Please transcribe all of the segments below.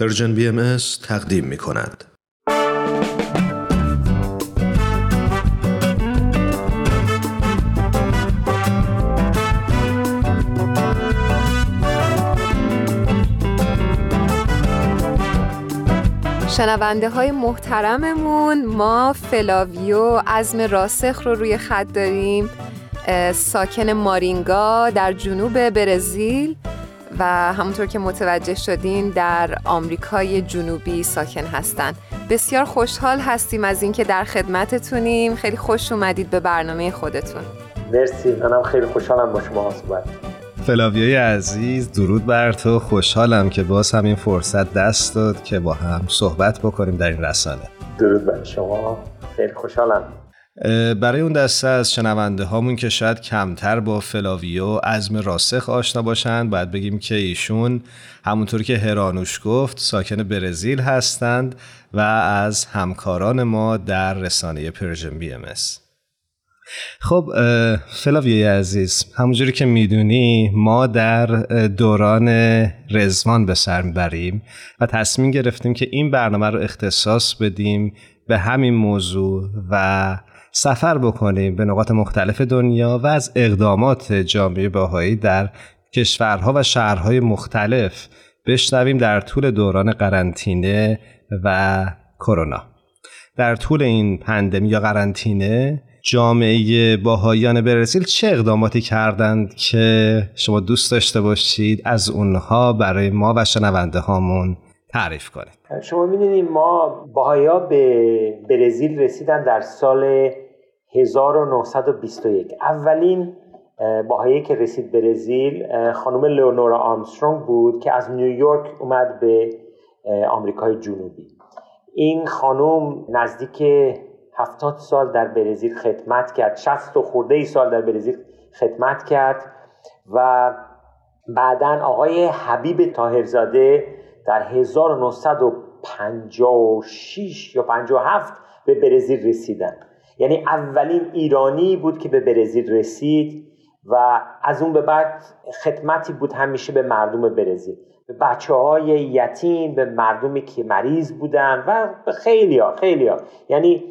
Persian BM تقدیم می کند. شنونده های محترممون ما فلاویو عزم راسخ رو روی خط داریم ساکن مارینگا در جنوب برزیل و همونطور که متوجه شدین در آمریکای جنوبی ساکن هستن. بسیار خوشحال هستیم از اینکه در خدمتتونیم. خیلی خوش اومدید به برنامه خودتون. مرسی. منم خیلی خوشحالم با شما صحبت فلاویای عزیز درود بر تو. خوشحالم که باز همین فرصت دست داد که با هم صحبت بکنیم در این رسانه. درود بر شما. خیلی خوشحالم. برای اون دسته از شنونده هامون که شاید کمتر با فلاویو عزم راسخ آشنا باشند باید بگیم که ایشون همونطور که هرانوش گفت ساکن برزیل هستند و از همکاران ما در رسانه Persian BM خب فلاویوی عزیز همونجوری که می‌دونی ما در دوران رضوان به سر می‌بریم و تصمیم گرفتیم که این برنامه رو اختصاص بدیم به همین موضوع و سفر بکنیم به نقاط مختلف دنیا و از اقدامات جامعه بهائی در کشورها و شهرهای مختلف بشنویم در طول دوران قرنطینه و کرونا. در طول این پندمی یا قرنطینه جامعه باهایان برزیل چه اقداماتی کردند که شما دوست داشته باشید از اونها برای ما و شنونده هامون تعریف کنید؟ شما می‌دونید ما باهایا به برزیل رسیدن در سال 1921 اولین باهایی که رسید برزیل خانم لئونورا آرمسترونگ بود که از نیویورک اومد به آمریکای جنوبی. این خانم نزدیک هفتاد سال در برزیل خدمت کرد 60 و خورده ای سال در برزیل خدمت کرد و بعدا آقای حبیب تاهرزاده در 1956 یا 57 به برزیل رسیدن. یعنی اولین ایرانی بود که به برزیل رسید و از اون به بعد خدمتی بود همیشه به مردم برزیل. به بچه های یتیم به مردمی که مریض بودن و به خیلی ها خیلی ها یعنی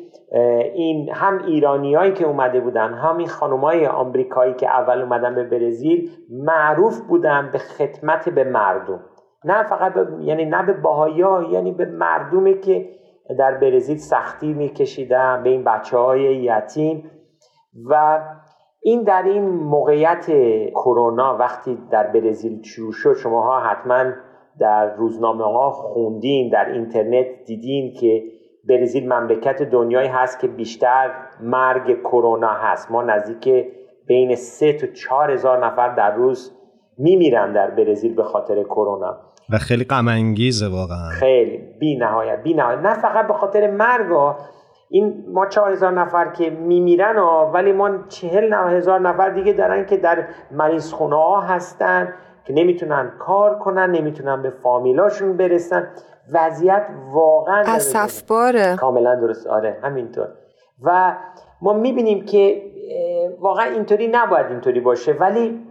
این هم ایرانیایی که اومده بودن هم این های آمریکایی که اول اومدن به برزیل معروف بودن به خدمت به مردم. نه فقط یعنی نه به باهایا یعنی به مردمی که در برزیل سختی میکشیدن به این بچه های یتیم و این در این موقعیت کرونا وقتی در برزیل شروع شد شماها حتما در روزنامه ها خوندین در اینترنت دیدین که برزیل مملکت دنیایی هست که بیشتر مرگ کرونا هست. ما نزدیک بین سه تا چهار هزار نفر در روز میمیرن در برزیل به خاطر کرونا. و خیلی غم انگیزه واقعا. خیلی. بی نهایت. بی نهایت. نه فقط به خاطر مرگ این ما چهار هزار نفر که میمیرن ها ولی ما چهل هزار نفر دیگه دارن که در مریض خونه ها هستن که نمی‌تونن کار کنن نمی‌تونن به فامیلاشون برسن. وضعیت واقعا اصفباره کاملا درست. آره همینطور. و ما می‌بینیم که واقعا اینطوری نباید اینطوری باشه. ولی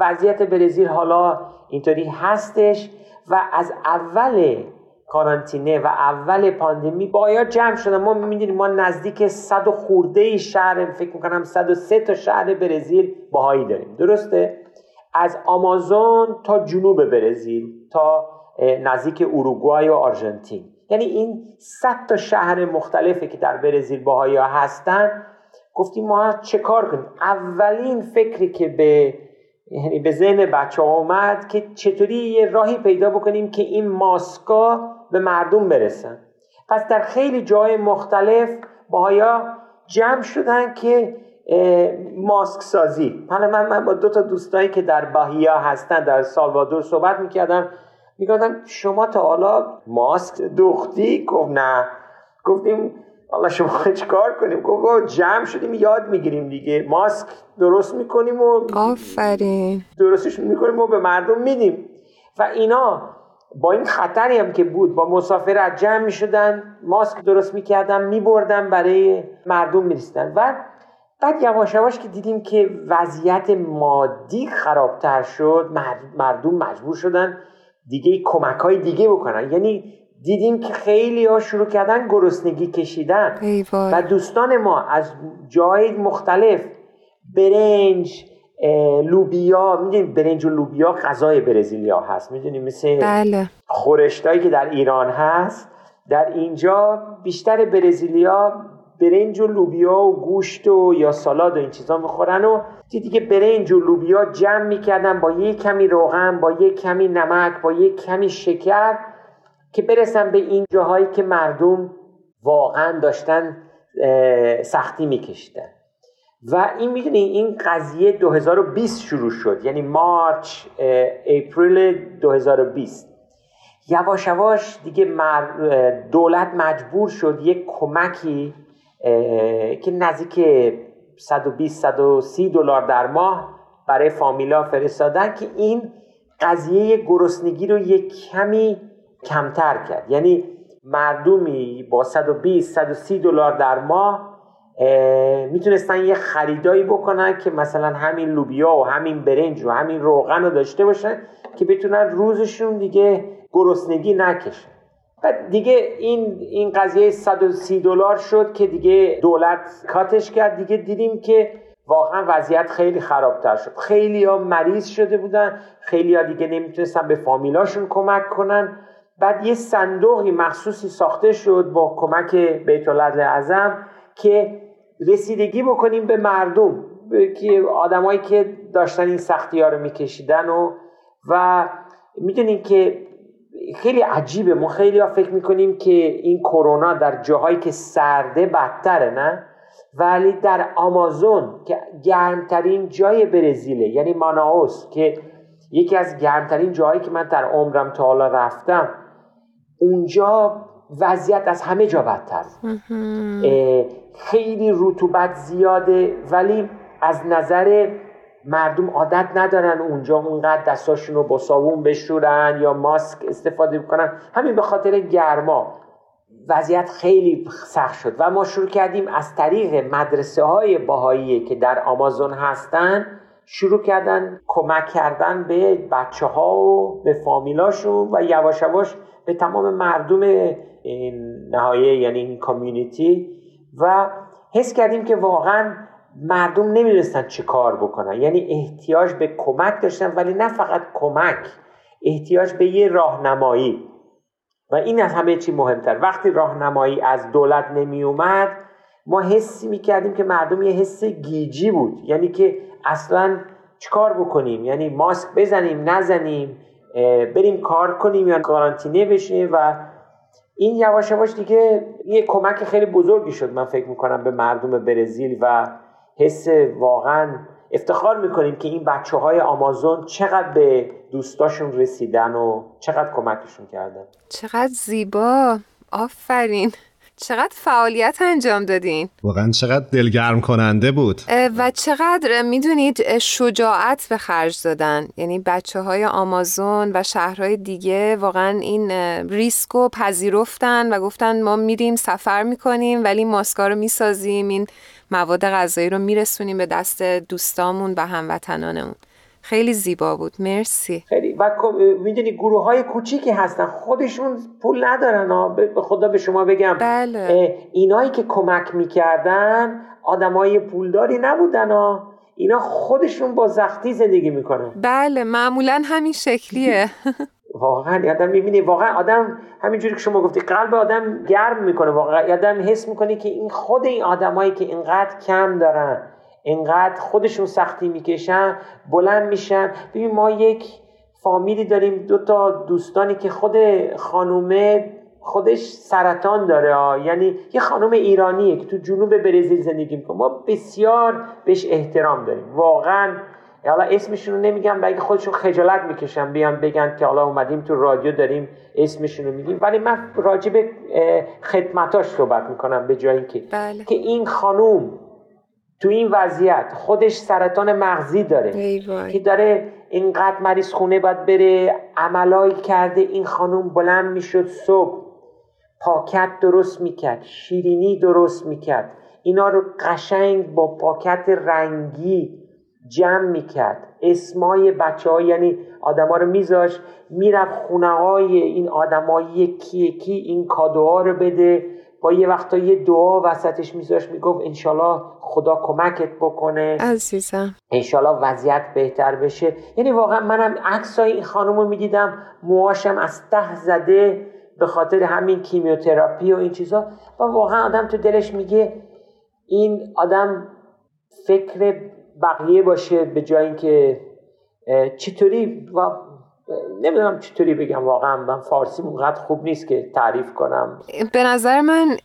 وضعیت برزیل حالا اینطوری هستش. و از اول کارانتینه و اول پاندمی باید جمع شدن. ما می‌دونیم ما نزدیک صد و خورده شهر فکر می‌کنم 103 تا شهر برزیل باهایی داریم. درسته؟ از آمازون تا جنوب برزیل تا نزدیک اروگوای و آرژانتین. یعنی این 100 تا شهر مختلفی که در برزیل باهایی هستن. گفتیم ما چه کار کنیم؟ اولین فکری که به یعنی به ذهن بچه ها اومد که چطوری یه راهی پیدا بکنیم که این ماسکا به مردم برسن. پس در خیلی جای مختلف باهایا جمع شدن که ماسک سازی. حالا من, من با دو تا دوستایی که در باهیا هستن در سالوادور صحبت می‌کردم می‌گفتم شما تا حالا ماسک دوختی؟ گفت نه. گفتیم حالا شما کار کنیم؟ گفت جمع شدیم یاد می‌گیریم دیگه. ماسک درست می‌کنیم و آفرین. درستش می‌کنیم و به مردم میدیم. و اینا با این خطری هم که بود با مسافرت جمع می‌شدن ماسک درست می‌کردن میبردن برای مردم می‌رسیدن. و بعد یواش یواش که دیدیم که وضعیت مادی خرابتر شد مردم مجبور شدن دیگه کمک های دیگه بکنن. یعنی دیدیم که خیلی ها شروع کردن گرسنگی کشیدن. و دوستان ما از جای مختلف برنج لوبیا می‌دونیم برنج و لوبیا غذای برزیلیا هست می‌دونیم مثل بله. خورشتایی که در ایران هست. در اینجا بیشتر برزیلیا برنج و لوبیا و گوشت و یا سالاد و این چیزا می‌خورن و دیدی که برنج و لوبیا جمع می‌کردن با یک کمی روغن با یک کمی نمک با یک کمی شکر. که برسن به این جاهایی که مردم واقعا داشتن سختی میکشیدن. و این می‌دونی این قضیه 2020 شروع شد یعنی مارچ اپریل 2020 یواش یواش دیگه دولت مجبور شد یک کمکی که نزدیک 120 130 دلار در ماه برای فامیلا فرستادن که این قضیه گرسنگی رو یک کمی کمتر کرد. یعنی مردمی با 120 130 دلار در ماه می‌تونستن یه خریدایی بکنن که مثلا همین لوبیا و همین برنج و همین روغن رو داشته باشن که بتونن روزشون دیگه گرسنگی نکشن و دیگه این این قضیه 130 دلار شد که دیگه دولت کاتش کرد. دیگه دیدیم که واقعا وضعیت خیلی خرابتر شد. خیلی ها مریض شده بودن. خیلی دیگه نمی‌تونستن به فامیلاشون کمک کنن. بعد یه صندوقی مخصوصی ساخته شد با کمک بیت اعظم که رسیدگی بکنیم به مردم که آدمایی که داشتن این سختی ها رو میکشیدن و و می‌دونین که خیلی عجیبه. ما خیلی ها فکر می‌کنیم که این کرونا در جاهایی که سرده بدتره نه؟ ولی در آمازون که گرمترین جای برزیله یعنی ماناوس که یکی از گرمترین جاهایی که من در عمرم تا حالا رفتم اونجا وضعیت از همه جا بدتر. خیلی رطوبت زیاده ولی از نظر مردم عادت ندارن اونجا اونقدر دستاشون رو با صابون بشورن یا ماسک استفاده بکنن. همین به خاطر گرما. وضعیت خیلی سخت شد. و ما شروع کردیم از طریق مدرسه های باهایی که در آمازون هستن شروع کردن کمک کردن به بچه ها و به فامیلاشون و یواش یواش به تمام مردم این نهایه یعنی این کامیونیتی و حس کردیم که واقعا مردم نمی‌دونستن چه کار بکنن. یعنی احتیاج به کمک داشتن ولی نه فقط کمک احتیاج به یه راهنمایی. و این از همه چی مهمتر. وقتی راهنمایی از دولت نمی اومد ما حسی می کردیم که مردم یه حس گیجی بود. یعنی که اصلا چیکار بکنیم؟ یعنی ماسک بزنیم نزنیم بریم کار کنیم یا کارانتینه بشیم و این یواش یواش دیگه یه کمک خیلی بزرگی شد من فکر می‌کنم به مردم برزیل و حس واقعا افتخار می‌کنیم که این بچه های آمازون چقدر به دوستاشون رسیدن و چقدر کمکشون کردن. چقدر زیبا. آفرین. چقدر فعالیت انجام دادین؟ واقعا چقدر دلگرم کننده بود. و چقدر می‌دونید شجاعت به خرج دادن. یعنی بچه های آمازون و شهرهای دیگه واقعا این ریسک رو پذیرفتن و گفتن ما میریم سفر می‌کنیم ولی ماسکا رو می‌سازیم. این مواد غذایی رو میرسونیم به دست دوستامون و هموطنانمون. خیلی زیبا بود. مرسی. خیلی. و می‌دونی گروه های کوچیکی هستن. خودشون پول ندارن به خدا به شما بگم. بله. اینایی که کمک می‌کردن آدمای پولداری نبودن ها. اینا خودشون با زختی زندگی می‌کنن. بله معمولا همین شکلیه. واقعا آدم می‌بینی واقعا آدم همینجوری که شما گفتی قلب آدم گرم می‌کنه واقعا. آدم حس می‌کنه که این خود این آدمایی که اینقدر کم دارن. اینقدر خودشون سختی می‌کشن بلند میشن. ببین ما یک فامیلی داریم دو تا دوستانی که خود خانومه خودش سرطان داره یعنی یه خانم ایرانیه که تو جنوب برزیل زندگی می‌کنه. ما بسیار بهش احترام داریم. واقعا حالا اسمشون رو نمیگم بگه خودشون خجالت می‌کشن بیان بگن که حالا اومدیم تو رادیو داریم اسمشون رو میگیم. ولی من راجع به خدمتاش صحبت می‌کنم به جایی که بله. که این خانوم تو این وضعیت خودش سرطان مغزی داره که داره اینقدر مریض خونه باید بره عملایی کرده این خانوم بلند می‌شد صبح پاکت درست می‌کرد شیرینی درست می‌کرد اینا رو قشنگ با پاکت رنگی جمع می‌کرد. اسمای بچه ها یعنی آدما رو میذاش می‌رفت خونه های این آدمای یکی یکی این کادوها رو بده. با یه وقتا یه دعا وسطش میذاش می‌گفت انشالله خدا کمکت بکنه. عزیزم. انشالله وضعیت بهتر بشه. یعنی واقعا منم عکسای این خانم رو می‌دیدم موهاشم از ته زده به خاطر همین کیمیوتراپی و این چیزا. و واقعا آدم تو دلش میگه این آدم فکر بقیه باشه به جای اینکه چطوری و نمی‌دونم چطوری بگم واقعا من فارسی اونقدر خوب نیست که تعریف کنم. به نظر من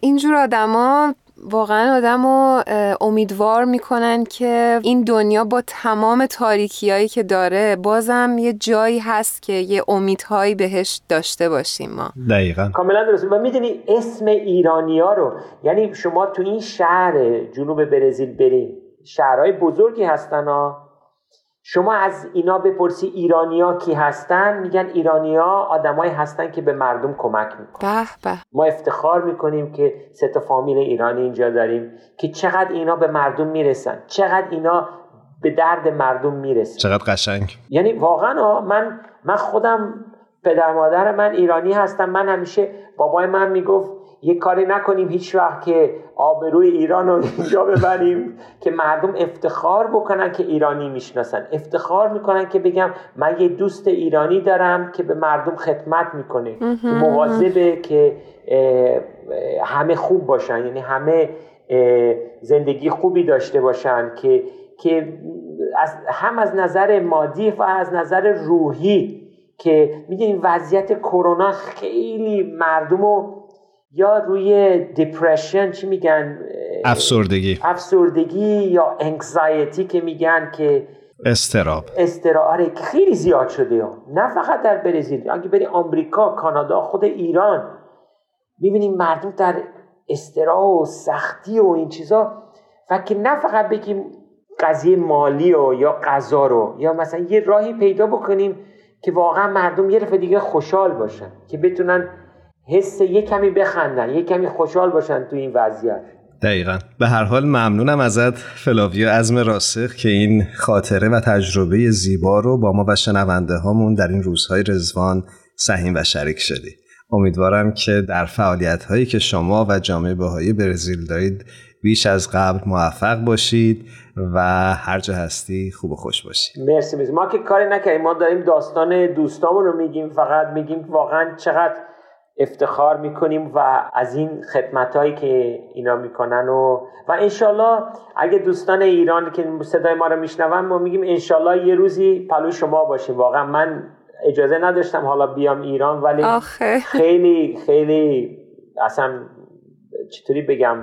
اینجور آدما واقعا آدم رو امیدوار می‌کنن که این دنیا با تمام تاریکیایی که داره بازم یه جایی هست که یه امیدهایی بهش داشته باشیم ما. دقیقا. کاملا درست و می‌دونی اسم ایرانیا رو یعنی شما تو این شهر جنوب برزیل برین شهرهای بزرگی هستن ها. شما از اینا بپرسی ایرانیا کی هستن میگن ایرانیا آدمایی هستن که به مردم کمک می‌کنن. به به. ما افتخار می‌کنیم که سه تا فامیل ایرانی اینجا داریم که چقدر اینا به مردم می‌رسن چقدر اینا به درد مردم می‌رسن. چقدر قشنگ. یعنی واقعا من من خودم پدر مادر من ایرانی هستم من همیشه بابای من می‌گفت یه کاری نکنیم هیچ وقت که آبروی ایران رو اینجا ببریم که مردم افتخار بکنن که ایرانی می‌شناسن. افتخار می‌کنن که بگم من یه دوست ایرانی دارم که به مردم خدمت می‌کنه. مواظبه که همه خوب باشن. یعنی همه زندگی خوبی داشته باشن که که از هم از نظر مادی و از نظر روحی که می‌دونیم وضعیت کرونا خیلی مردم رو یا روی دیپرشن چی میگن؟ افسردگی. افسردگی یا انگزایتی که میگن که استراب. استراب آره خیلی زیاد شده نه فقط در برزیل. اگه بری آمریکا کانادا خود ایران می‌بینیم مردم در استراب و سختی و این چیزا. و که نه فقط بگیم قضیه مالی و یا غذا رو یا مثلا یه راهی پیدا بکنیم که واقعا مردم یه دفعه دیگه خوشحال باشن که بتونن حس یه کمی بخندن یه کمی خوشحال باشن تو این وضعیت. دقیقا. به هر حال ممنونم ازت فلاویو ازم راسخ که این خاطره و تجربه زیبا رو با ما و شنونده هامون در این روزهای رزوان سهیم و شریک شدی. امیدوارم که در فعالیت هایی که شما و جامعه بهایی برزیل دارید بیش از قبل موفق باشید و هر جا هستی خوب و خوش باشید مرسی مرسی. ما که کاری نکردیم. ما داریم داستان دوستامون رو میگیم فقط میگیم واقعا چقدر افتخار می‌کنیم و از این خدمت هایی که اینا می‌کنن و و انشالله اگه دوستان ایران که صدای ما رو میشنون ما میگیم انشالله یه روزی پلو شما باشیم واقعا من اجازه نداشتم حالا بیام ایران ولی آخه. خیلی خیلی اصلا چطوری بگم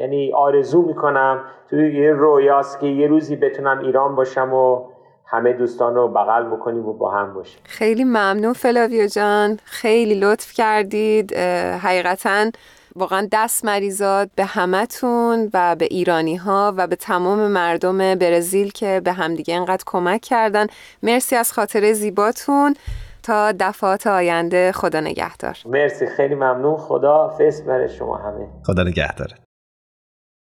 یعنی آرزو می‌کنم توی یه رویاست که یه روزی بتونم ایران باشم و همه دوستان رو بغل بکنیم و با هم باشیم. خیلی ممنون فلاویو جان. خیلی لطف کردید. حقیقتا واقعا دست مریزاد به همتون و به ایرانی ها و به تمام مردم برزیل که به همدیگه انقدر کمک کردن. مرسی از خاطر زیباتون. تا دفعات آینده خدا نگهدار. مرسی. خیلی ممنون. خدا فیس بر شما همه. خدا نگهدار